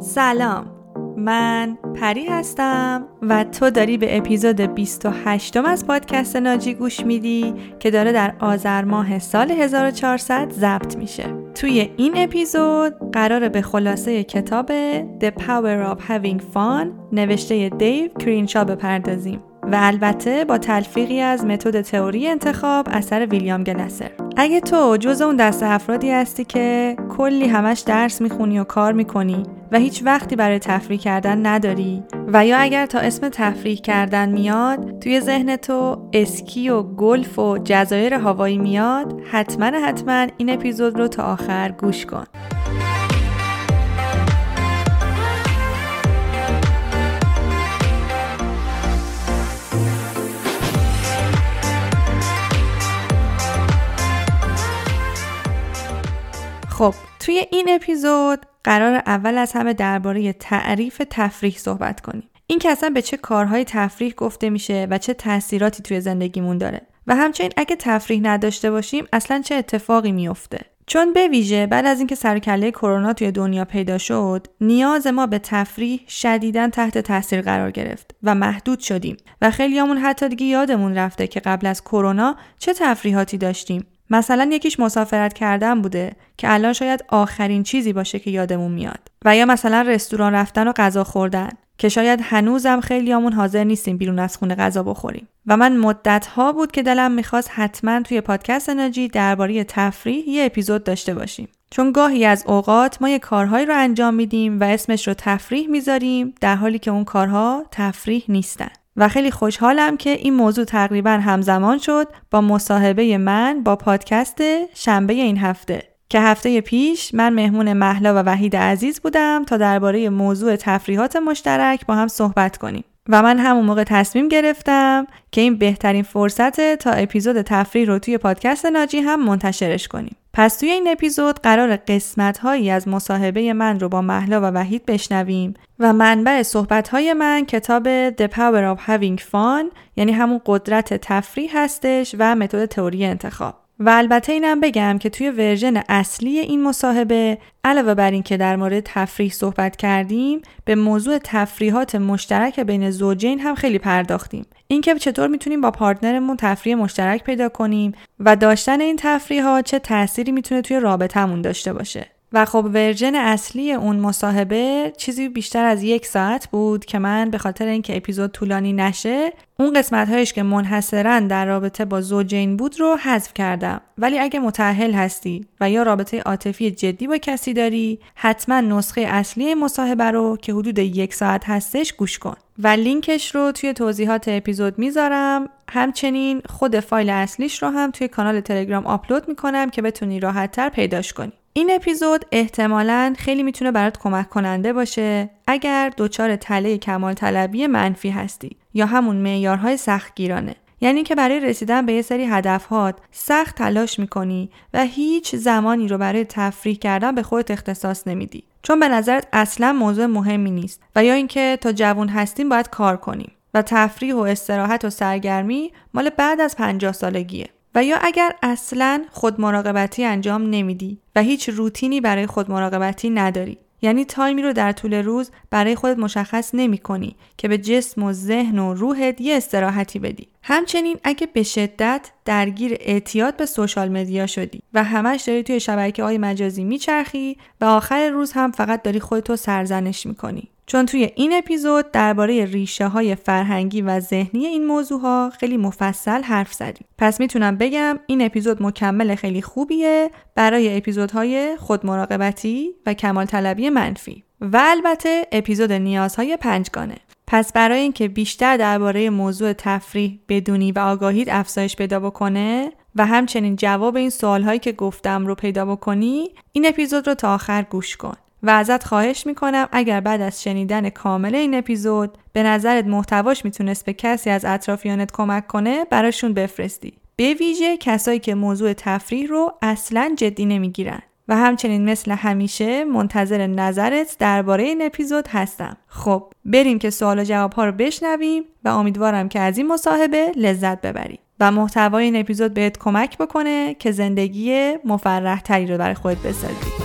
سلام. من پری هستم و تو داری به اپیزود 28 از پادکست ناجی گوش میدی که داره در آذر ماه سال 1400 ضبط میشه. توی این اپیزود قرار به خلاصه کتاب The Power of Having Fun نوشته دیو کرینشا بپردازیم و البته با تلفیقی از متد تئوری انتخاب اثر ویلیام گلسر. اگه تو جز اون دست افرادی هستی که کلی همش درس می‌خونی و کار می‌کنی و هیچ وقتی برای تفریح کردن نداری. و یا اگر تا اسم تفریح کردن میاد توی ذهن تو اسکی و گلف و جزایر هوایی میاد حتما حتما این اپیزود رو تا آخر گوش کن. خب توی این اپیزود قرار اول از همه درباره تعریف تفریح صحبت کنیم. این که اصلا به چه کارهای تفریح گفته میشه و چه تاثیراتی توی زندگیمون داره. و همچنین اگه تفریح نداشته باشیم اصلا چه اتفاقی میافته چون به ویژه بعد از اینکه سرکله کرونا توی دنیا پیدا شد نیاز ما به تفریح شدیدا تحت تاثیر قرار گرفت و محدود شدیم. و خیلیامون حتی دیگه یادمون رفته که قبل از کرونا چه تفریحاتی داشتیم. مثلا یکیش مسافرت کردن بوده که الان شاید آخرین چیزی باشه که یادمون میاد. و یا مثلا رستوران رفتن و غذا خوردن که شاید هنوزم خیلیامون حاضر نیستیم بیرون از خونه غذا بخوریم. و من مدت ها بود که دلم می‌خواست حتما توی پادکست انرژی درباره تفریح یه اپیزود داشته باشیم. چون گاهی از اوقات ما یه کارهایی رو انجام میدیم و اسمش رو تفریح می‌ذاریم در حالی که اون کارها تفریح نیستن. و خیلی خوشحالم که این موضوع تقریبا همزمان شد با مصاحبه من با پادکست شنبه این هفته که هفته پیش من مهمون محلا و وحید عزیز بودم تا درباره موضوع تفریحات مشترک با هم صحبت کنیم و من همون موقع تصمیم گرفتم که این بهترین فرصته تا اپیزود تفریح رو توی پادکست ناجی هم منتشرش کنیم. پس توی این اپیزود قراره قسمت هایی از مصاحبه من رو با مهلا و وحید بشنویم و منبع صحبت های من کتاب The Power of Having Fun یعنی همون قدرت تفریح هستش و متد تئوری انتخاب. و البته اینم بگم که توی ورژن اصلی این مصاحبه علاوه بر اینکه در مورد تفریح صحبت کردیم به موضوع تفریحات مشترک بین زوجین هم خیلی پرداختیم. اینکه چطور می‌تونیم با پارتنرمون تفریح مشترک پیدا کنیم و داشتن این تفریحات چه تأثیری می‌تونه توی رابطمون داشته باشه. و خب ورژن اصلی اون مصاحبه چیزی بیشتر از یک ساعت بود که من به خاطر اینکه اپیزود طولانی نشه اون قسمت هایش که منحصرا در رابطه با زوجین بود رو حذف کردم. ولی اگه متأهل هستی و یا رابطه عاطفی جدی با کسی داری حتما نسخه اصلی مصاحبه رو که حدود یک ساعت هستش گوش کن. و لینکش رو توی توضیحات اپیزود می‌ذارم. همچنین خود فایل اصلیش رو هم توی کانال تلگرام آپلود می‌کنم که بتونی راحتتر پیداش کنی. این اپیزود احتمالا خیلی می‌تونه برات کمک کننده باشه اگر دچار تله کمال طلبی منفی هستی یا همون معیارهای سختگیرانه. یعنی که برای رسیدن به یه سری هدفهات سخت تلاش می‌کنی و هیچ زمانی رو برای تفریح کردن به خودت اختصاص نمیدی. چون به نظرت اصلا موضوع مهمی نیست و یا اینکه تا جوون هستیم باید کار کنیم و تفریح و استراحت و سرگرمی مال بعد از پنجاه سالگیه. و یا اگر اصلا خود مراقبتی انجام نمیدی و هیچ روتینی برای خود مراقبتی نداری یعنی تایمی رو در طول روز برای خودت مشخص نمی کنی که به جسم و ذهن و روحت یه استراحتی بدی. همچنین اگه به شدت درگیر اعتیاد به سوشال مدیا شدی و همش داری توی شبکه های مجازی میچرخی و آخر روز هم فقط داری خودتو سرزنش می‌کنی. چون توی این اپیزود درباره ریشه های فرهنگی و ذهنی این موضوع ها خیلی مفصل حرف زدیم. پس می‌تونم بگم این اپیزود مکمل خیلی خوبیه برای اپیزودهای خودمراقبتی و کمال طلبی منفی. و البته اپیزود نیازهای پنجگانه. پس برای اینکه بیشتر درباره موضوع تفریح بدونی و آگاهید افزایش پیدا بکنه و همچنین جواب این سوالهایی که گفتم رو پیدا بکنی این اپیزود رو تا آخر گوش کن. و ازت خواهش می‌کنم اگر بعد از شنیدن کامل این اپیزود به نظرت محتواش می‌تونست به کسی از اطرافیانت کمک کنه براشون بفرستی. به ویژه کسایی که موضوع تفریح رو اصلا جدی نمی‌گیرن. و همچنین مثل همیشه منتظر نظرت درباره این اپیزود هستم. خب بریم که سوال و جواب ها رو بشنویم و امیدوارم که از این مصاحبه لذت ببری و محتوای این اپیزود بهت کمک بکنه که زندگی مفرح تری رو برای خودت بسازی.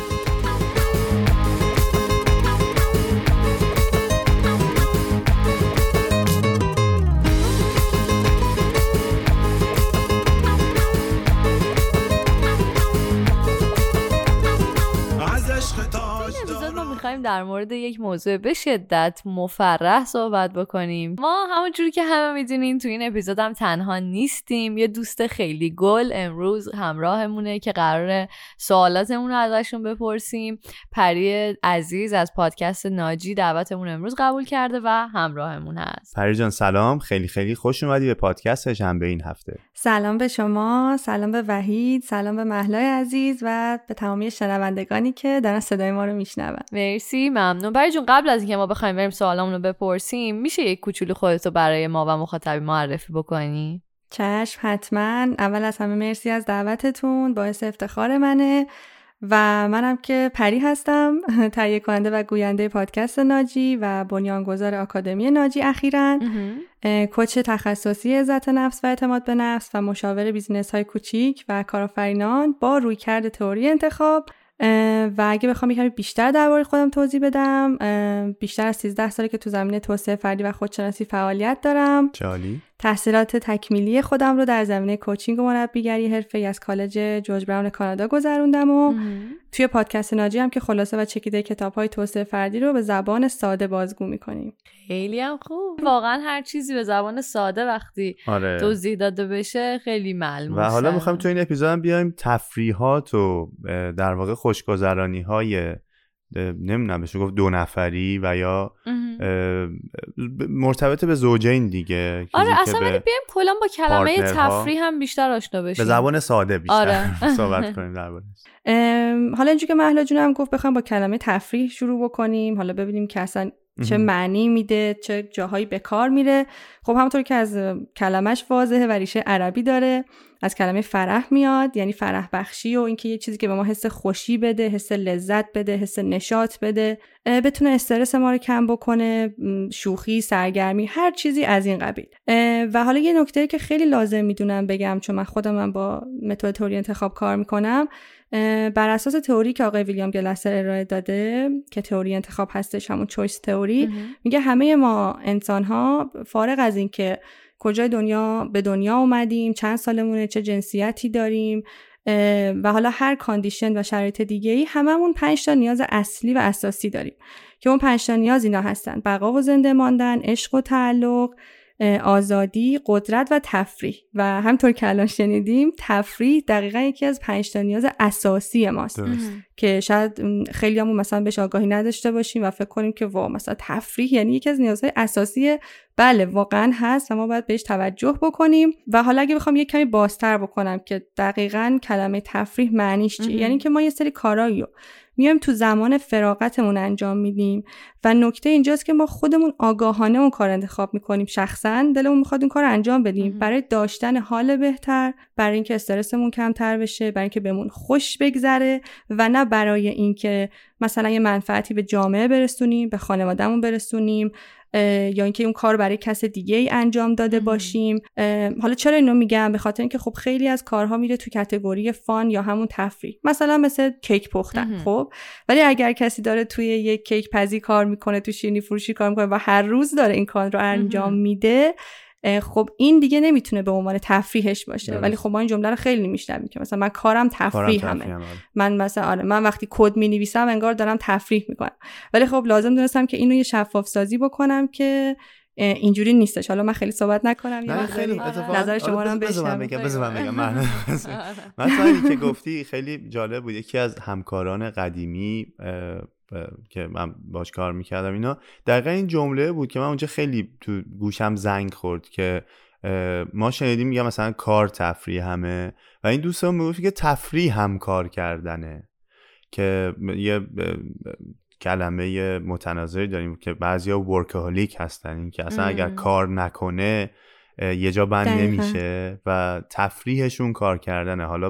در مورد یک موضوع به شدت مفرح صحبت بکنیم. ما همونجوری که همه می‌دونین تو این اپیزود هم تنها نیستیم. یه دوست خیلی گل امروز همراهمونه که قرار سوالاتمون رو ازشون بپرسیم. پری عزیز از پادکست ناجی دعوتمون امروز قبول کرده و همراهمون هست. پری جان سلام. خیلی خیلی خوش اومدی به پادکست شنبه این هفته. سلام به شما سلام به وحید سلام به محلای عزیز و به تمامی شنوندگانی که دارن صدای ما رو میشنون. مرسی. ممنون. برای جون قبل از اینکه ما بخوایم بریم سوالامون رو بپرسیم میشه یک کوچولو خودتو برای ما و مخاطبی معرفی بکنی؟ چشم حتما. اول از همه مرسی از دعوتتون باعث افتخار منه و منم که پری هستم تهیه کننده و گوینده پادکست ناجی و بنیانگذار آکادمی ناجی اخیرا. کوچ تخصصی عزت نفس و اعتماد به نفس و مشاور بیزینس های کوچیک و کارآفرینان با رویکرد تئوری انتخاب. و اگه بخوام یکمی بیشتر درباره خودم توضیح بدم بیشتر از 13 ساله که تو زمینه توسعه فردی و خودشناسی فعالیت دارم. جالی. تحصیلات تکمیلی خودم رو در زمینه کوچینگ و مربیگری حرفه از کالج جورج براون کانادا گذروندم و توی پادکست ناجی هم که خلاصه و چکیده کتاب های توسعه فردی رو به زبان ساده بازگو می‌کنیم. خیلی هم خوب. واقعا هر چیزی به زبان ساده وقتی آره. توضیح داده بشه خیلی معلوم و حالا می‌خوایم تو این اپیزود هم بیایم تفریحات و در واقع خوشگذرانی های نمی‌دونم بشه گفت دو نفری و یا مرتبط به زوجین دیگه آره اصلا ولی بیایم کلا با کلمه تفریح هم بیشتر آشنا بشیم. به زبان ساده بیشتر. آره. صحبت کنیم درباره حالا اینجوری که مهلا جونم گفت بخوام با کلمه تفریح شروع بکنیم. حالا ببینیم که اصلا چه معنی میده چه جاهایی به کار میره. خب همونطور که از کلمش واضحه و ریشه عربی داره از کلمه فرح میاد یعنی فرح بخشی و اینکه یه چیزی که به ما حس خوشی بده حس لذت بده حس نشاط بده بتونه استرس ما رو کم بکنه شوخی سرگرمی هر چیزی از این قبیل. و حالا یه نکته که خیلی لازم می‌دونم بگم چون من خودم من با متد توری انتخاب کار می‌کنم بر اساس تئوری که آقای ویلیام گلستر ارائه داده که تئوری انتخاب هستش همون چویس تئوری میگه همه ما انسان ها فارغ از اینکه کجای دنیا به دنیا اومدیم چند سالمونه چه جنسیتی داریم و حالا هر کاندیشن و شرایط دیگه ای هممون پنج تا نیاز اصلی و اساسی داریم. که اون پنج تا نیاز اینا هستن. بقا و زنده ماندن عشق و تعلق آزادی قدرت و تفریح. و همطور که الان شنیدیم تفریح دقیقا یکی از پنج تا نیاز اساسی ماست. که شاید خیلی همون مثلا بهش آگاهی نداشته باشیم و فکر کنیم که وا مثلا تفریح یعنی یکی از نیازهای اساسی بله واقعا هست و ما باید بهش توجه بکنیم. و حالا اگه بخوام یک کمی بازتر بکنم که دقیقا کلمه تفریح معنیش چیه یعنی که ما یه سری کارایی میایم تو زمان فراغتمون انجام میدیم. و نکته اینجاست که ما خودمون آگاهانه اون کار انتخاب می‌کنیم. شخصا دلمون می‌خواد اون کار انجام بدیم. برای داشتن حال بهتر برای اینکه استرسمون کمتر بشه برای اینکه بهمون خوش بگذره و نه برای اینکه مثلا یه منفعتی به جامعه برسونیم به خانوادهمون برسونیم. یا اینکه اون کار برای کس دیگه ای انجام داده باشیم. حالا چرا اینو میگم؟ به خاطر اینکه خب خیلی از کارها میره تو کتگوری فان یا همون تفریح. مثلا مثل کیک پختن خب؟ ولی اگر کسی داره توی یک کیک پزی کار می‌کنه تو شیرینی فروشی کار می‌کنه و هر روز داره این کار رو انجام میده خب این دیگه نمی‌تونه به عنوان تفریحش باشه. ولی خب ما این جمله رو خیلی میشنویم که مثلا من کارم تفریح همه من مثلا آره من وقتی کد می نویسم انگار دارم تفریح می‌کنم. ولی خب لازم دونستم که اینو یه شفاف سازی بکنم که اینجوری نیستش. حالا من خیلی صحبت نکنم نه خیلی نظر شما رو بشنوم بگم بگم. من مثلا که گفتی خیلی جالب بود. یکی از همکاران قدیمی که من باش کار می‌کردم اینا. دقیقا این جمله بود که من اونجا خیلی تو گوشم زنگ خورد که ما شنیدیم میگم مثلا کار تفریح همه و این دوستان می‌گفت که تفریح هم کار کردنه. که یه کلمه متناظری داریم که بعضیا ورکهولیک هستن این که اصلا اگر کار نکنه یه جا بند نمیشه و تفریحشون کار کردنه. حالا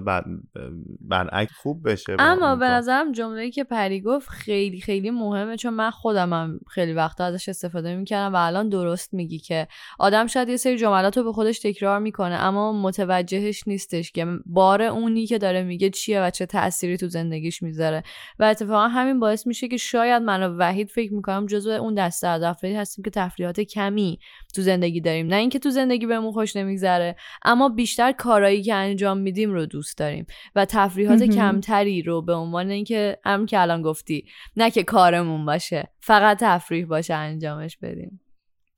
برعکس خوب بشه اما به نظرم جمله‌ای که پری گفت خیلی خیلی مهمه چون من خودم هم خیلی وقتا ازش استفاده می‌کردم و الان درست میگی که آدم شاید یه سری جملات رو به خودش تکرار می‌کنه اما متوجهش نیستش که بار اونی که داره میگه چیه و چه تأثیری تو زندگیش می‌ذاره. و اتفاقا همین باعث میشه که شاید من و وحید فکر می‌کنم جزو اون دسته از افرادی هستیم که تفریحات کمی تو زندگی داریم. نه اینکه تو زندگی بهمون خوش نمیگذره اما بیشتر کارایی که انجام میدیم رو دوست داریم و تفریحات کمتری رو به عنوان اینکه هم که الان گفتی نه که کارمون باشه فقط تفریح باشه انجامش بدیم.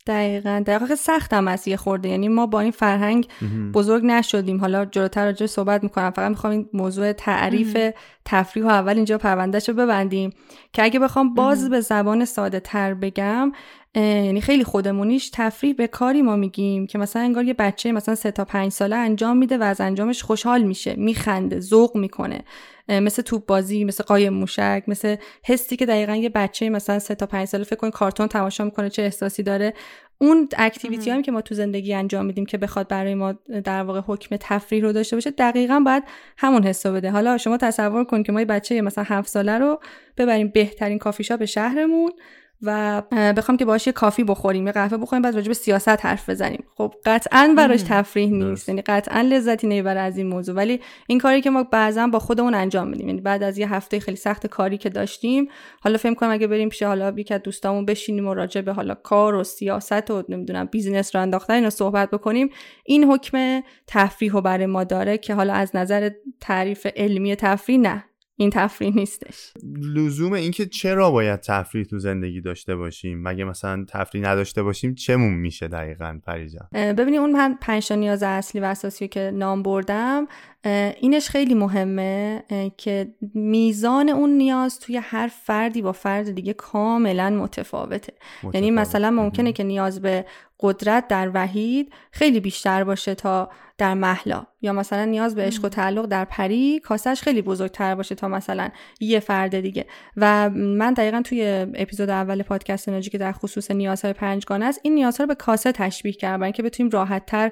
دقیقا. دقیقا سخت هم از یه خورده. یعنی ما با این فرهنگ بزرگ نشدیم. حالا جلوتر راجع صحبت می‌کنم. فقط می‌خوام این موضوع تعریف تفریح و اول اینجا پروندهش رو ببندیم که اگه بخوام باز به زبان ساده تر بگم یعنی خیلی خودمونیش تفریح به کاری ما میگیم که مثلا انگار یه بچه مثلا سه تا پنج ساله انجام میده و از انجامش خوشحال میشه میخنده ذوق می‌کنه. مثل توپ بازی مثل قایم موشک مثل حسی که دقیقا یه بچه مثلا سه تا پنج ساله فکر کن کارتون تماشا می‌کنه چه احساسی داره. اون اکتیویتی هایی که ما تو زندگی انجام میدیم که بخواد برای ما در واقع حکم تفریح رو داشته باشه دقیقا باید همون حسو بده. حالا شما تصور کن که ما یه بچه مثلا هفت ساله رو ببریم بهترین کافی شاپ شهرمون و بخوام که باشه کافی بخوریم یه قهوه بخوریم بعد راجع به سیاست حرف بزنیم. خب قطعا براش تفریح نیست یعنی قطعا لذتی نمی‌بره از این موضوع. ولی این کاری که ما بعضا با خودمون انجام میدیم یعنی بعد از یه هفته خیلی سخت کاری که داشتیم حالا فکر کنم اگه بریم پیش حالا یکی از دوستامون بشینیم و راجع به حالا کار و سیاست و نمی‌دونم بیزینس رو انداختن اینو صحبت بکنیم. این حکم تفریح رو برای ما داره که حالا از نظر تعریف علمی تفریح نه. این تفریح نیستش. لزوم اینکه چرا باید تفریح تو زندگی داشته باشیم؟ مگه مثلا تفریح نداشته باشیم چمون میشه دقیقا پریجا ببینید اون من پنج نیاز اصلی و اساسی که نام بردم اینش خیلی مهمه که میزان اون نیاز توی هر فردی با فرد دیگه کاملا متفاوته. یعنی مثلا ممکنه که نیاز به قدرت در وحید خیلی بیشتر باشه تا در محلا. یا مثلا نیاز به عشق و تعلق در پری کاسش خیلی بزرگتر باشه تا مثلا یه فرد دیگه. و من دقیقا توی اپیزود اول پادکست انرژی که در خصوص نیازهای پنجگانه است این نیازها رو به کاسه تشبیه کردم که بتونیم راحت تر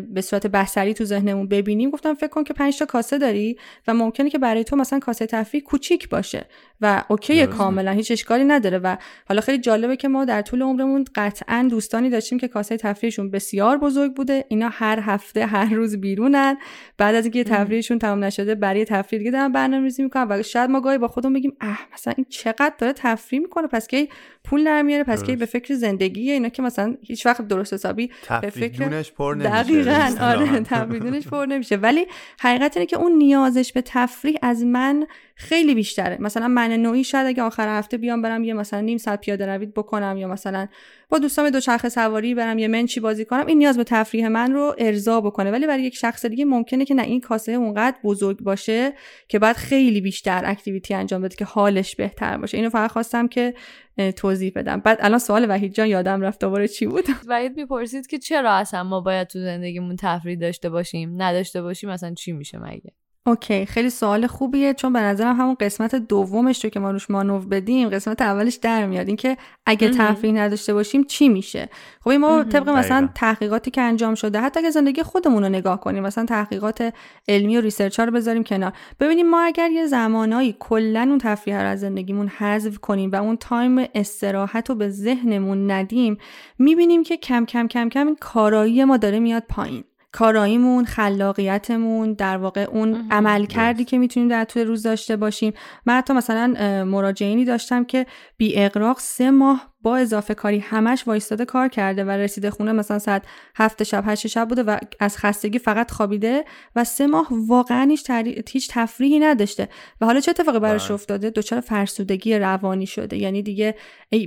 به صورت بصری تو ذهنمون ببینیم. گفتم فکر کن که 5 تا کاسه داری و ممکنه که برای تو مثلا کاسه تفریح کوچیک باشه. و اوکی کاملا هیچ اشکالی نداره. و حالا خیلی جالبه که ما در طول عمرمون قطعا دوستانی داشتیم که کاسه تفریحشون بسیار بزرگ بوده. اینا هر هفته هر روز بیرونن. بعد از اینکه تفریحشون تمام نشده برای تفریح دیگه دارن برنامه‌ریزی می‌کنن. و شاید ما گاهی با خودمون بگیم اه مثلا این چقدر داره تفریح می‌کنه. پس که پول در میاره؟ پس که به فکر زندگی اینا که مثلا هیچ وقت درست حسابی به فکر پر نمیشه. دقیقاً آره پر نمیشه. ولی حقیقت اینه که اون نیازش به تفریح از من خیلی بیشتره. مثلا من نوعی شاید اگه آخر هفته بیام برم یه مثلا نیم ساعت پیاده روید بکنم یا مثلا با دوستام دوچرخه سواری برم یه منچی بازی کنم این نیاز به تفریح من رو ارضا بکنه. ولی برای یک شخص دیگه ممکنه که نه این کاسه اونقدر بزرگ باشه که بعد خیلی بیشتر اکتیویتی انجام بده که حالش بهتر باشه. اینو فقط خواستم که توضیح بدم. بعد الان سوال وحید جان یادم رفت دوباره چی بود؟ وحید می‌پرسید که چرا اصلا ما باید تو زندگیمون تفریح داشته باشیم نداشته باشیم اصلا چی میشه مگه؟ okay خیلی سوال خوبیه چون به نظرم همون قسمت دومش رو که ما روش مانور بدیم قسمت اولش در میاد. اینکه اگه تفریح نداشته باشیم چی میشه؟ خب ما طبق مثلا تحقیقاتی که انجام شده حتی اگه زندگی خودمون رو نگاه کنیم مثلا تحقیقات علمی و research ها رو بذاریم کنار. ببینیم ما اگر یه زمانایی کلا اون تفریح رو از زندگیمون حذف کنیم و اون time استراحت رو به ذهنمون ندیم می‌بینیم که کم کم کم کم این کارایی ما داره میاد پایین. کاراییمون خلاقیتمون در واقع اون عمل کردی که می‌تونیم در طول روز داشته باشیم. من حتی مثلا مراجعینی داشتم که بی اقراق سه ماه با اضافه کاری همش وایستاده کار کرده و رسیده خونه مثلا ساعت هفت شب هشت شب بوده و از خستگی فقط خوابیده و سه ماه واقعا هیچ, هیچ تفریحی نداشته. و حالا چه اتفاقی براش بله. افتاده؟ دچار فرسودگی روانی شده. یعنی دیگه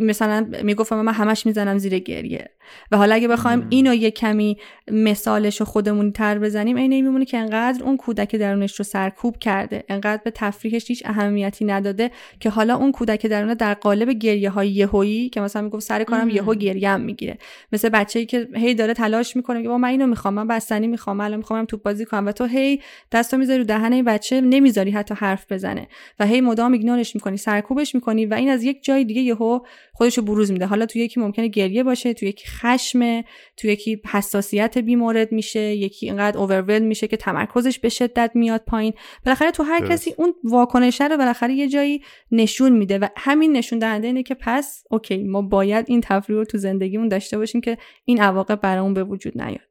مثلا می‌گفتم من همش می‌زنم زیر گریه. و حالا اگه بخوایم اینو یه کمی مثالش رو خودمون تر بزنیم این میمونه که انقدر اون کودک درونش رو سرکوب کرده. انقدر به تفریحش هیچ اهمیتی نداده که حالا اون کودک درونه در قالب گریه های یهویی که مثلا می‌گفت سر کارم یهو گریم می‌گیره. مثل بچه‌ای که هی داره تلاش می‌کنه که من اینو می‌خوام من بستنی می‌خوام الان می‌خوام توپ بازی کنم و تو هی دستو می‌ذاری رو دهن این بچه نمی‌ذاری حتی حرف بزنه. و هی مدام ایگنورش می‌کنی سرکوبش می‌کنی و این از یک جای دیگه یهو خودشو بروز میده. حالا تو یکی ممکنه گریه باشه تو یکی خشم تو یکی حساسیت بیمورد میشه یکی اینقدر اوورول میشه که تمرکزش به شدت میاد پایین. بالاخره تو هر کسی اون واکنش رو بالاخره یه جایی نشون میده و همین نشون دهنده اینه که پس اوکی ما باید این تفریح رو تو زندگیمون داشته باشیم که این عواقب برامون به وجود نیاد.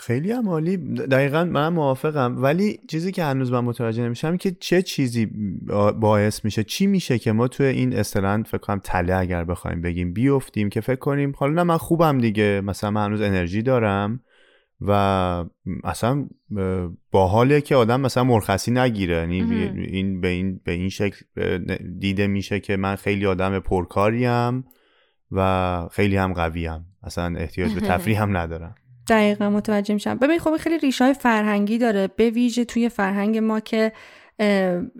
خیلی هم عالی. دقیقا من موافقم. ولی چیزی که هنوز من متوجه نمیشم که چه چیزی باعث میشه چی میشه که ما توی این استرند فکر کنم تله اگر بخوایم بگیم بیفتیم که فکر کنیم حالا نه من خوبم دیگه. مثلا من هنوز انرژی دارم و اصلا باحاله که آدم مثلا مرخصی نگیره. یعنی این به این به این شکل دیده میشه که من خیلی آدم پرکاریم و خیلی هم قویم. اصلا احتیاج به تفریح هم ندارم. دقیقا متوجه میشم. ببین خب خیلی ریشه های فرهنگی داره به ویژه توی فرهنگ ما که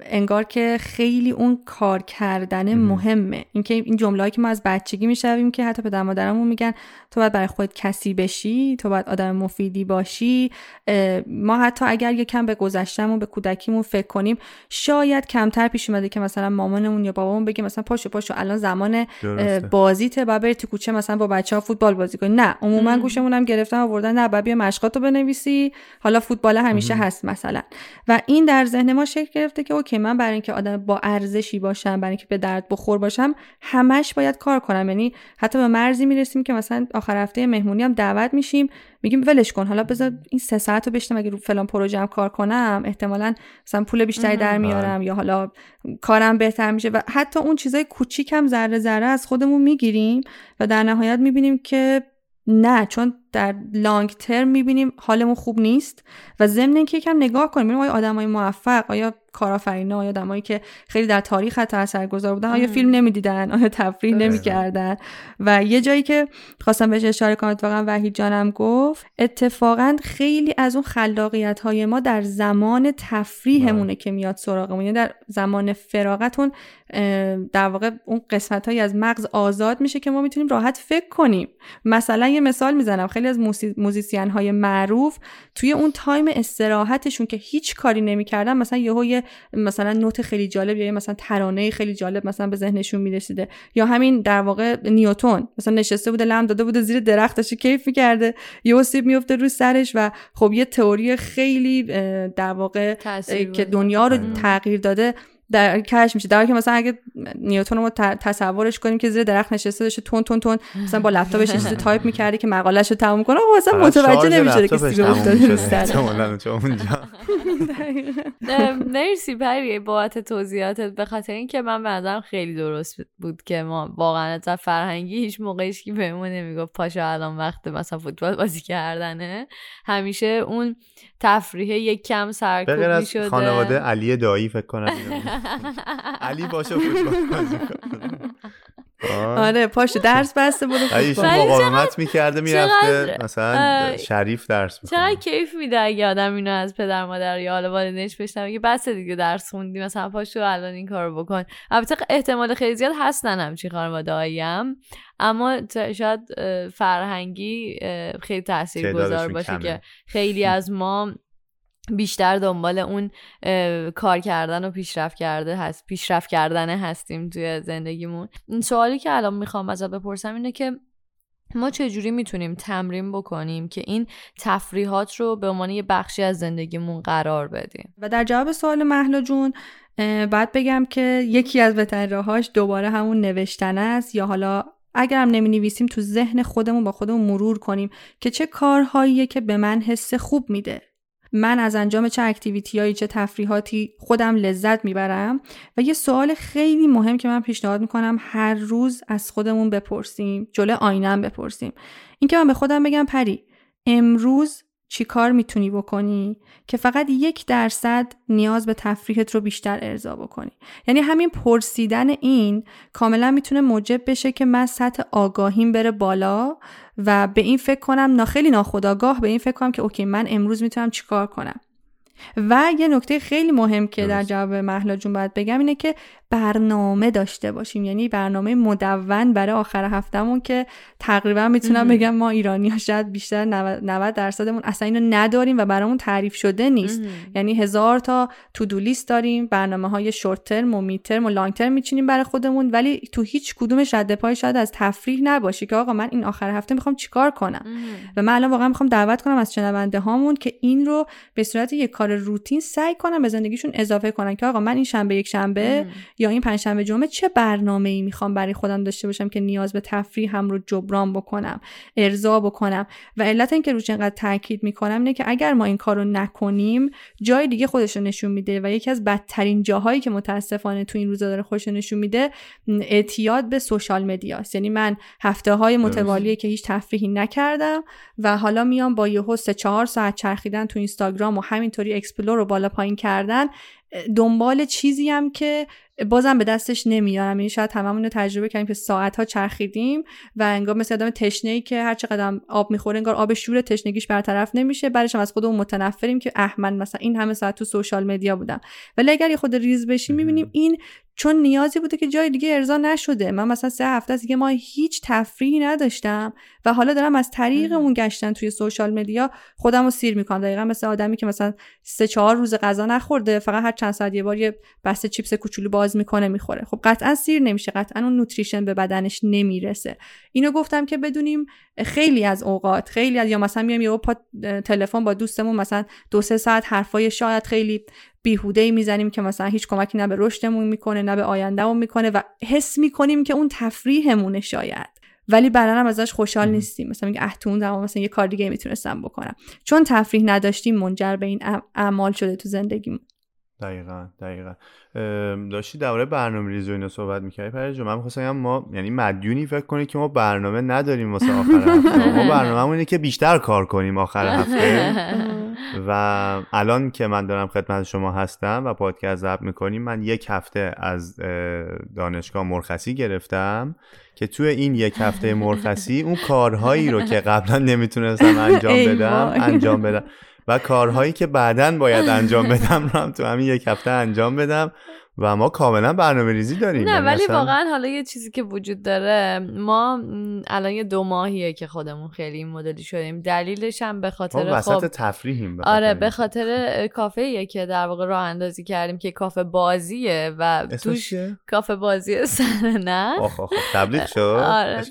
انگار که خیلی اون کار کردن مهمه. اینکه این جمله که ما از بچگی می‌شویم که حتی پدر مادرمون میگن تو باید برای خودت کسی بشی تو باید آدم مفیدی باشی. ما حتی اگر یکم به گذشتهمون به کودکیمون فکر کنیم شاید کمتر پیش اومده که مثلا مامانمون یا بابامون بگه مثلا پاشو پاشو الان زمان بازیته بعد بری تو کوچه مثلا با بچه ها فوتبال بازی کنی. نه عموما گوشمون هم گرفتن آوردن. نه بیا مشقاتو بنویسی. حالا فوتبال همیشه هست مثلا. و این در ذهن ما شکل گرفته که اوکی من برای اینکه آدم با ارزشی باشم برای اینکه به درد بخور باشم همش باید کار کنم. یعنی حتی به مرزی می‌رسیم که مثلا آخر هفته مهمونی هم دعوت میشیم میگیم ولش کن حالا بذار این سه ساعت رو بشتم اگه رو فلان پروژه هم کار کنم احتمالا مثلا پول بیشتری در میارم یا حالا کارم بهتر میشه و حتی اون چیزای کوچیک هم ذره ذره از خودمون می‌گیریم و در نهایت می‌بینیم که نه چون در لانگ ترم می‌بینیم حالمون خوب نیست و ضمن اینکه یکم نگاه کنیم آیا آدمای موفق آیا کارآفرینا یا آدمایی که خیلی در تاریخ حتی اثرگذار بودن آیا فیلم نمی‌دیدن آیا تفریح نمی‌کردن. و یه جایی که خواستم بهش اشاره کنم اتفاقا وحید جانم گفت اتفاقا خیلی از اون خلاقیت های ما در زمان تفریحمونه بله. که میاد سراغمون. یعنی در زمان فراغتون در واقع اون قسمت هایی از مغز آزاد میشه که ما می‌تونیم راحت فکر کنیم. مثلا یه مثال می‌زنم. خیلی از musician های معروف توی اون time استراحتشون که هیچ کاری نمی‌کردن مثلا یهو مثلا نوت خیلی جالب یا مثلا ترانه خیلی جالب مثلا به ذهنشون می‌رسیده یا همین در واقع نیوتون مثلا نشسته بوده لم داده بوده زیر درختش کیف می‌کرده یه سیب میفته رو سرش و خب یه تئوری خیلی در واقع که دنیا رو تغییر داده. در کش میشه. در که مثلا اگه نیوتن رو تصورش کنیم که زیر درخت نشسته داشته تون تون تون مثلا با لپتاپش چیزی تایپ می‌کردی که مقالهش رو تموم کنه خب اصلا متوجه نمیشه که سیگار افتاده مرسی پری بابت توضیحاتت. به خاطر اینکه من به خیلی درست بود که ما واقعا از فرهنگی هیچ موقعیش که بهمون نمی‌گفت پاشا الان وقت مثلا فوتبال بازی کردنه. همیشه اون تفریح یک کم سرکوب می‌شده. خانواده علی دایی فکر کنم. علی باشه آره پاشو درس بسته برو. مقاومت می‌کرده می‌رفته مثلا شریف درس می‌کنه چقدر کیف میده اگه آدم اینو از پدر مادر یا حالا والدینش بشنوه؟ که بس دیگه درس خوندی مثلا پاشو الان این کارو بکن. البته احتمال خیلی زیاد هستن همچی خانواده هم. اما شاید فرهنگی خیلی تاثیر گذار باشه که خیلی از ما بیشتر دنبال اون کار کردن و پیشرفت کرده هست پیشرفت کردنه هستیم توی زندگیمون. این سوالی که الان می‌خوام ازت بپرسم اینه که ما چجوری می‌تونیم تمرین بکنیم که این تفریحات رو به عنوان یه بخشی از زندگیمون قرار بدیم؟ و در جواب سوال محلا جون باید بگم که یکی از بهترین راهاش دوباره همون نوشتن است یا حالا اگرم نمی نویسیم تو ذهن خودمون با خودمون مرور کنیم که چه کارهاییه که به من حس خوب میده. من از انجام چه اکتیویتی چه تفریحاتی خودم لذت می‌برم و یه سوال خیلی مهم که من پیشنهاد می‌کنم هر روز از خودمون بپرسیم جلو آینم بپرسیم. اینکه من به خودم بگم پری امروز چی کار می‌تونی بکنی که فقط یک درصد نیاز به تفریحت رو بیشتر ارضا بکنی؟ یعنی همین پرسیدن این کاملا می‌تونه موجب بشه که من سطح آگاهیم بره بالا و به این فکر کنم نا خیلی ناخداگاه به این فکر کنم که اوکی من امروز می‌تونم چیکار کنم. و یه نکته خیلی مهم که در جواب محلا جون باید بگم اینه که برنامه داشته باشیم. یعنی برنامه مدون برای آخر هفتهمون که تقریبا می‌تونم بگم ما ایرانی ها شاید بیشتر 90 درصدمون اصلا اینو نداریم و برامون تعریف شده نیست. یعنی هزار تا تو دو لیست داریم برنامه های شورت ترم و میترم ترم و لانگ ترم میچینیم برای خودمون ولی تو هیچ کدومش رد پای شاید از تفریح نباشه که آقا من این آخر هفته می‌خوام چیکار کنم؟ و من الان واقعا می‌خوام دعوت کنم از شنونده هامون که این رو به صورت یک کار کار روتین سعی کنن به زندگیشون اضافه کنن که آقا من این شنبه یک شنبه یا این پنج شنبه جمعه چه برنامه ای می‌خوام برای خودم داشته باشم که نیاز به تفریح هم رو جبران بکنم ارضا بکنم؟ و علت اینکه روش اینقدر تاکید می‌کنم اینه که اگر ما این کارو نکنیم جای دیگه خودش رو نشون میده و یکی از بدترین جاهایی که متاسفانه تو این روزا داره خودش نشون میده اعتیاد به social media ست یعنی من هفته های متوالیه که هیچ تفریحی نکردم و حالا میام با یهو سه چهار ساعت چرخیدن تو اینستاگرام و همینطوری explore رو بالا پایین کردن دنبال چیزی هم که بازم به دستش نمیارم. یعنی شاید هممون تجربه کردیم که ساعت ها چرخیدیم و انگار مثل آدم تشنه ای که هر چقدر آب می‌خوره انگار آب شور تشنگیش برطرف نمیشه. بعدش هم از خودمون متنفریم که اه من مثلا این همه ساعت تو social media بودم. ولی اگر یه خورده ریز بشیم می‌بینیم این چون نیازی بوده که جای دیگه ارضا نشده. من مثلا سه هفته از دیگه ما هیچ تفریحی نداشتم و حالا دارم از طریق اون گشتن توی social media خودم رو سیر می‌کنم. دقیقا مثل آدمی که مثلا سه چهار روز غذا نخورده فقط هر چند ساعت یه بار یه بسته چیپس کوچولو باز می‌کنه می‌خوره. خب قطعا سیر نمیشه. قطعا اون nutrition به بدنش نمی‌رسه. اینو گفتم که بدونیم خیلی از اوقات خیلی از یا مثلا میایم یه پا تلفن با دوستمون مثلا دو سه ساعت حرفای شاید خیلی بیهوده ای می‌زنیم که مثلا هیچ کمکی نه به رشدمون می‌کنه نه به آیندهمون می‌کنه و حس می‌کنیم که اون تفریحمونه شاید. ولی هم ازش خوشحال نیستیم. مثلا میگه اه تو اون مثلا یه کار دیگه می‌تونستم بکنم. چون تفریح نداشتیم منجر به این اعمال شده تو زندگیمون. دقیقا دقیقا. داشتی درباره برنامه ریزی اینا صحبت می‌کردی؟ پرجو من می‌خواستم ما یعنی مدیونی فکر کنی که ما برنامه نداریم واسه آخر هفته. ما برنامه اینه که بیشتر کار کنیم آخر هفته. و الان که من دارم خدمت شما هستم و پادکست ضبط می‌کنیم من یک هفته از دانشگاه مرخصی گرفتم که توی این یک هفته مرخصی اون کارهایی رو که قبلا نمی‌تونستم انجام بدم انجام بدم. و کارهایی که بعدا باید انجام بدم رو هم تو همین یک هفته انجام بدم. و ما کاملا برنامه ریزی داریم. نه یعنی ولی واقعا حالا یه چیزی که وجود داره ما الان یه دو ماهیه که خودمون خیلی این مدلی شدیم. دلیلش هم به خاطر خب تفریحیم آره به خاطر کافه که در واقع راه اندازی کردیم که کافه بازیه و توش کافه بازی سر نه. تبلیغ شد؟ آره.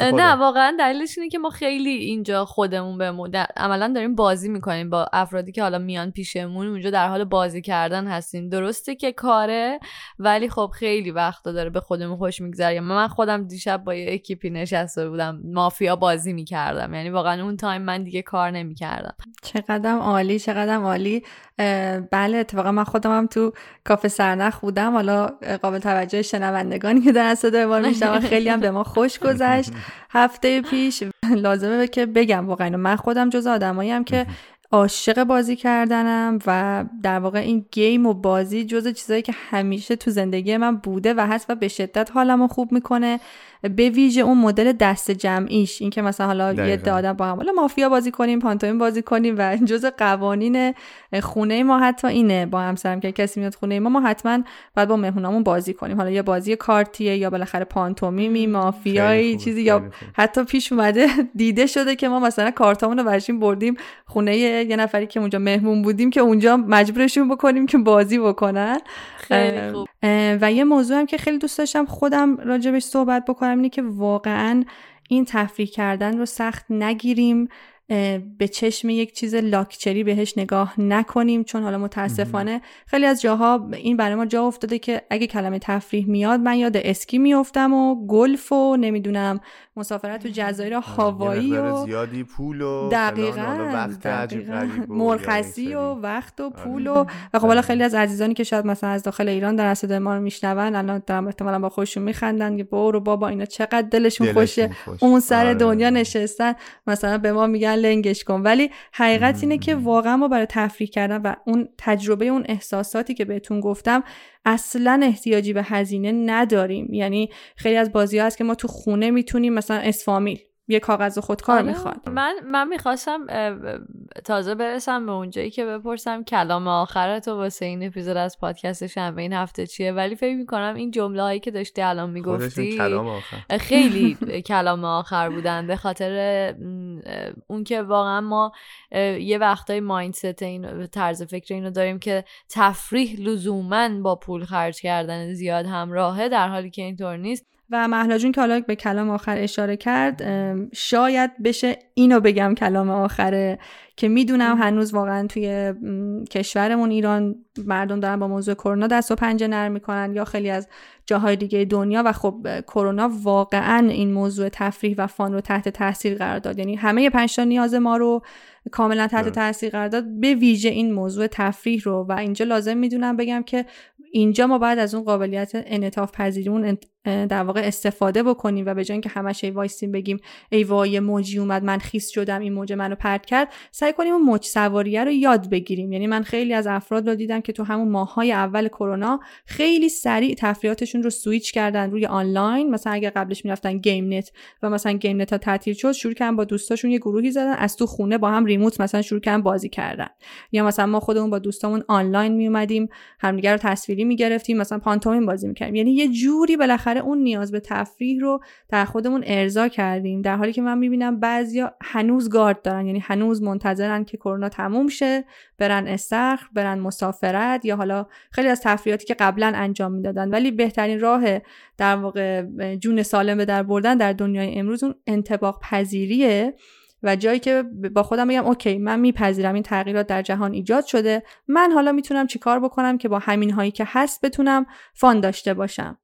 نه واقعا دلیلش اینه که ما خیلی اینجا خودمون به عملا داریم بازی می‌کنیم با افرادی که حالا میان پیشمون اونجا در حال بازی کردن هستیم. درسته که کاره ولی خب خیلی وقتا داره به خودمون خوش میگذره. من خودم دیشب با یه اکیپی نشسته بودم مافیا بازی می‌کردم. یعنی واقعا اون time من دیگه کار نمی‌کردم. چقدر عالی چقدر عالی. بله اتفاقا من خودم هم تو کافه سرنخ بودم. حالا قابل توجه شنوندگانی که در صدای ما میشنون خیلی هم به ما خوش گذشت. هفته پیش لازمه که بگم واقعا من خودم جز آدمایی هم که عاشق بازی کردنم و در واقع این game و بازی جز چیزایی که همیشه تو زندگی من بوده و هست و به شدت حالمو خوب می‌کنه. به ویژه اون مدل دست جمعیش این که مثلا حالا یه آدم با هم حالا مافیا بازی کنیم پانتومین بازی کنیم و جز قوانین خونه ما حتی اینه با همسرم که کسی میاد خونه ما ما حتما باید با مهمونامون بازی کنیم. حالا یه بازی کارتیه یا بالاخره پانتومیمی مافیایی چیزی یا حتی پیش اومده دیده شده که ما مثلا کارتامون رو برشیم بردیم خونه یه نفری که اونجا مهمون بودیم که اونجا مجبورشون بکنیم که بازی بکنن. خیلی خوب. و یه موضوع هم که خیلی دوست داشتم خودم راجبش صحبت بکنم اینه که واقعا این تفریح کردن رو سخت نگیریم. به چشم یک چیز لاکچری بهش نگاه نکنیم چون حالا متاسفانه خیلی از جاها این برای ما جا افتاده که اگه کلمه تفریح میاد من یاد اسکی میافتم و گلف و نمی‌دونم مسافرت تو جزایر هاوایی و زیادی پول و دقیقاً, مرخصی و وقت و پول و و خب حالا خیلی از عزیزانی که شاید مثلا از داخل ایران در صدای ما رو میشنون الان دارم احتمالا با خودشون میخندن که برو بابا اینا چقدر دلشون, خوشه. اون سر آره. دنیا نشستن مثلا به ما میگن لنگش کن. ولی حقیقت اینه که واقعا ما برای تفریح کردن و اون تجربه اون احساساتی که بهتون گفتم اصلا احتیاجی به هزینه نداریم. یعنی خیلی از بازی هست که ما تو خونه می‌تونیم مثلا اسفامیل یه کاغذ خودکار آره. می‌خواد. من من می‌خواستم تازه برسم به اونجایی که بپرسم کلام آخرت و واسه این اپیزود از پادکست شنبه این هفته چیه؟ ولی فکر می‌کنم این جمله هایی که داشتی الان می‌گفتی خیلی کلام آخر بودن. به خاطر اون که واقعا ما یه وقتای مایندست این طرز فکر اینو داریم که تفریح لزوما با پول خرج کردن زیاد همراهه در حالی که اینطور نیست. و محلا جون که حالا به کلام آخر اشاره کرد شاید بشه اینو بگم کلام آخره که می‌دونم هنوز واقعا توی کشورمون ایران مردم دارن با موضوع کرونا دست و پنجه نرم می‌کنن یا خیلی از جاهای دیگه دنیا و خب کرونا واقعا این موضوع تفریح و فان رو تحت تاثیر قرار داد. یعنی همه پنج نیاز ما رو کاملا تحت تاثیر قرار داد به ویژه این موضوع تفریح رو. و اینجا لازم می‌دونم بگم که اینجا ما باید از اون قابلیت انعطاف پذیریمون در واقع استفاده بکنیم و به جای اینکه همش ای وایسیم بگیم ای وای موجی اومد من خیس شدم این موج منو پرت کرد سعی کنیم اون موج سواریه رو یاد بگیریم. یعنی من خیلی از افراد رو دیدم که تو همون ماهای اول کرونا خیلی سریع تفریحاتشون رو سویچ کردن روی آنلاین. مثلا اگر قبلش می‌رفتن گیم نت و مثلا گیم نت ها تعطیل شد شروع کردن با دوستاشون یه گروهی زدن از تو خونه با هم remote مثلا شروع کردن بازی کردن. یا مثلا ما خودمون با دوستامون آنلاین می اومدیم همدیگه رو تصویری می‌گرفتیم مثلا پانتومین بازی می‌کردیم. یعنی یه جوری بالاخره اون نیاز به تفریح رو در خودمون ارضا کردیم در حالی که من می‌بینم بعضیا هنوز گارد دارن یعنی هنوز منتظرن که کرونا تموم شه برن استخر برن مسافرت یا حالا خیلی از تفریحاتی که قبلا انجام می‌دادن. ولی بهترین راه در واقع جون سالم به در بردن در دنیای امروز اون انتباق پذیریه و جایی که با خودم بگم اوکی من میپذیرم این تغییرات در جهان ایجاد شده. من حالا می‌تونم چیکار بکنم که با همین هایی که هست بتونم فان داشته باشم.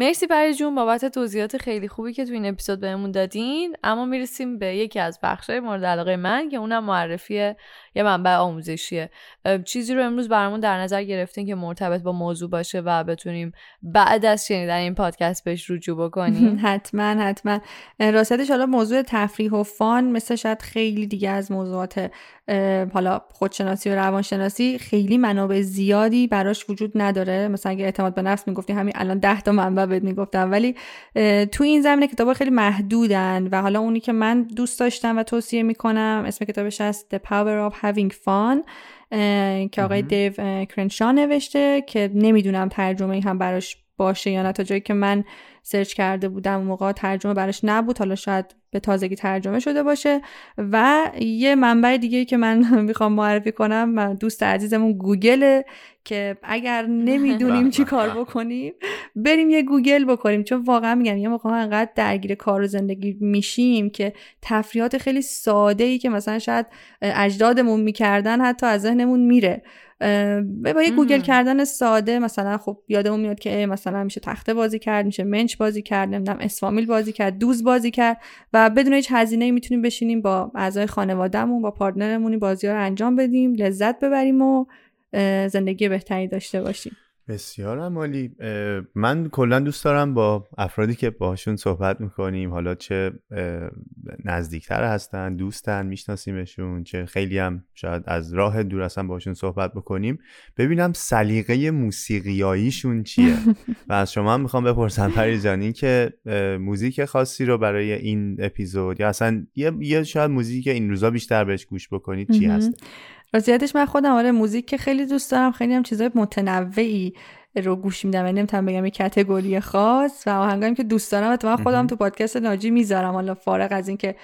مرسی پری جون بابت توضیحات خیلی خوبی که تو این اپیزود بهمون دادین. اما می‌رسیم به یکی از بخشهای مورد علاقه من که اونم معرفی یه منبع آموزشیه. چیزی رو امروز برامون در نظر گرفتین که مرتبط با موضوع باشه و بتونیم بعد از شنیدن این پادکست بهش رجوع بکنیم. حتما حتما. راستش حالا موضوع تفریح و فان مثل شاید خیلی دیگه از موضوعات حالا خودشناسی و روانشناسی خیلی منابع زیادی براش وجود نداره. مثلا اگه اعتماد به نفس می‌گفتی همین الان ده تا منبع بهت می‌گفتم. ولی تو این زمینه کتاب خیلی محدودن و حالا اونی که من دوست داشتم و توصیه می‌کنم اسم کتابش هست The Power of Having Fun که آقای دیو کرنشا نوشته که نمی‌دونم ترجمه هم براش باشه یا نه. تا جایی که من search کرده بودم اون موقع ترجمه براش نبود. حالا شاید به تازگی ترجمه شده باشه. و یه منبع دیگه که من می‌خوام معرفی کنم دوست عزیزمون گوگل که اگر نمی‌دونیم چی کار بکنیم بریم یه گوگل بکنیم. چون واقعا میگم یه موقع انقدر درگیر کار و زندگی میشیم که تفریحات خیلی ساده ای که مثلا شاید اجدادمون می‌کردن حتی از ذهنمون میره. با یه گوگل کردن ساده مثلا خب یادمون میاد که مثلا میشه تخته بازی کرد میشه منچ بازی کرد نمی‌دونم اسم فامیل بازی کرد دوز بازی کرد و بدون هیچ هزینه می‌تونیم بشینیم با اعضای خانوادهمون با partner مون بازی ها رو انجام بدیم لذت ببریم و زندگی بهتری داشته باشیم. بسیار عالی. من کلا دوست دارم با افرادی که باشون صحبت می‌کنیم حالا چه نزدیکتر هستن دوستن میشناسیمشون چه خیلی هم شاید از راه دور هستن باشون صحبت بکنیم ببینم سلیقه موسیقیاییشون چیه. و از شما هم می‌خوام بپرسم پریجانی که موزیک خاصی رو برای این اپیزود یا اصلا یه, شاید موزیک این روزا بیشتر بهش گوش بکنید چی هست؟ راستیتش من خودم آره موزیک که خیلی دوست دارم خیلی هم چیزای متنوعی رو گوش میدم. یعنی نمی‌تونم بگم یه کتگوری خاص و آهنگایی که دوست دارم. و خودم تو پادکست ناجی می‌ذارم. حالا فارغ از اینکه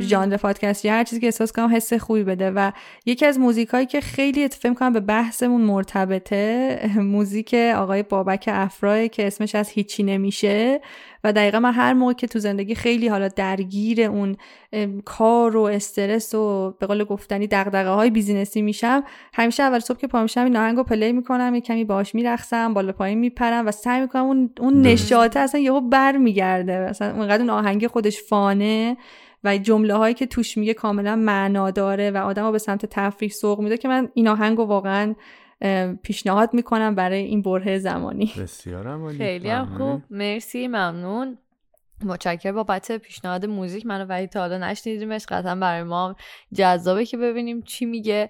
ژانر پادکست یا هر چیزی که احساس کنم حس خوبی بده. و یکی از موزیکایی که خیلی اتفاقا به بحثمون مرتبطه موزیک آقای بابک افرای که اسمش از هیچی نمیشه. و دقیقا من هر موقع که تو زندگی خیلی حالا درگیر اون کار و استرس و به قول گفتنی دغدغه های business ی میشم همیشه اول صبح که پا میشم این آهنگو play می‌کنم یه کمی باهاش میرقصم بالا پایین میپرم و سعی می‌کنم اون اون نشاطه اصلا یهو برمیگرده. مثلا اونقدر اون آهنگ خودش fun ه و جمله هایی که توش میگه کاملا معنا داره و آدم به سمت تفریح سوق میده که من این آهنگ واقعا پیشنهاد می‌کنم برای این بره زمانی. بسیار خیلی خوب. مرسی ممنون. متشکر بابت پیشنهاد موزیک. منو وحید تا حالا نشنیدیمش. قطعا برای ما جذابه که ببینیم چی میگه.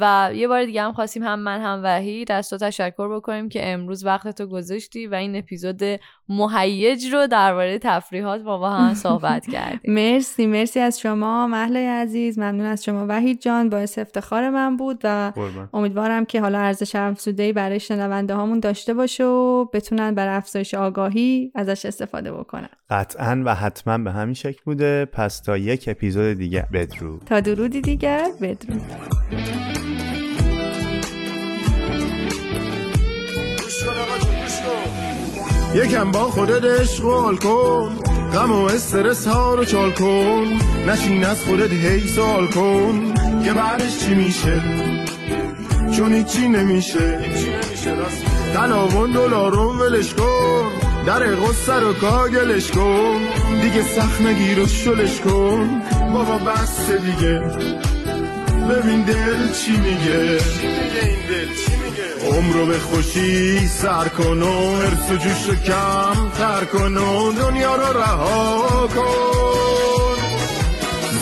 و یه بار دیگه هم خواستیم هم من هم وحید از تو تشکر بکنیم که امروز وقت تو گذاشتی و این اپیزود مهیج رو درباره تفریحات با با هم صحبت کردیم مرسی مرسی از شما. محله عزیز ممنون از شما. وحید جان باعث افتخار من بود و امیدوارم که حالا ارزش افزوده برای شنونده هامون داشته باشه و بتونن برای افزایش آگاهی ازش استفاده بکنن. قطعا و حتما به همین شکل بوده. پس تا یک اپیزود دیگه بدرود. تا درودی دیگر بدرود. یکم با خودت عشق کن. غم و استرس ها رو چال کن. نشین از خودت هی سوال کن. که بعدش چی میشه؟ چون هیچی نمیشه. تلاون دلارون ولش کن. در غصه رو کاگلش کن. دیگه سخت نگیر و شلش کن. بابا بس دیگه. ببین دل چی میگه. عمر رو به خوشی سر کن و ارس و جوش کم تر کن و دنیا رو رها کن.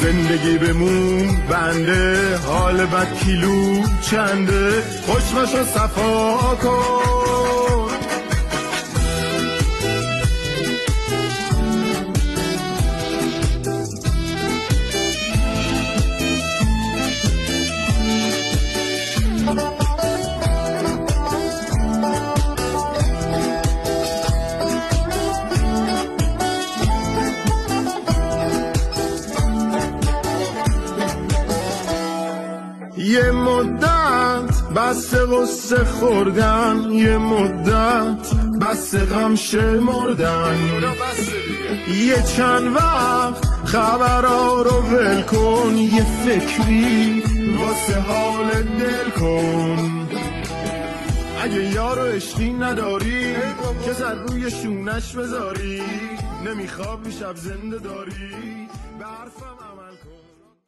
زندگی بمون بنده حال بد کیلو چنده خوشمش رو صفا کن. غصه خوردن یه مدت بس غم شمردن یه چند وقت خبرها رو ول کن یه فکری واسه حال دل کن. اگه یارو عشقی نداری که سر روی شونش بذاری. نمیخواب شب زنده داری. کن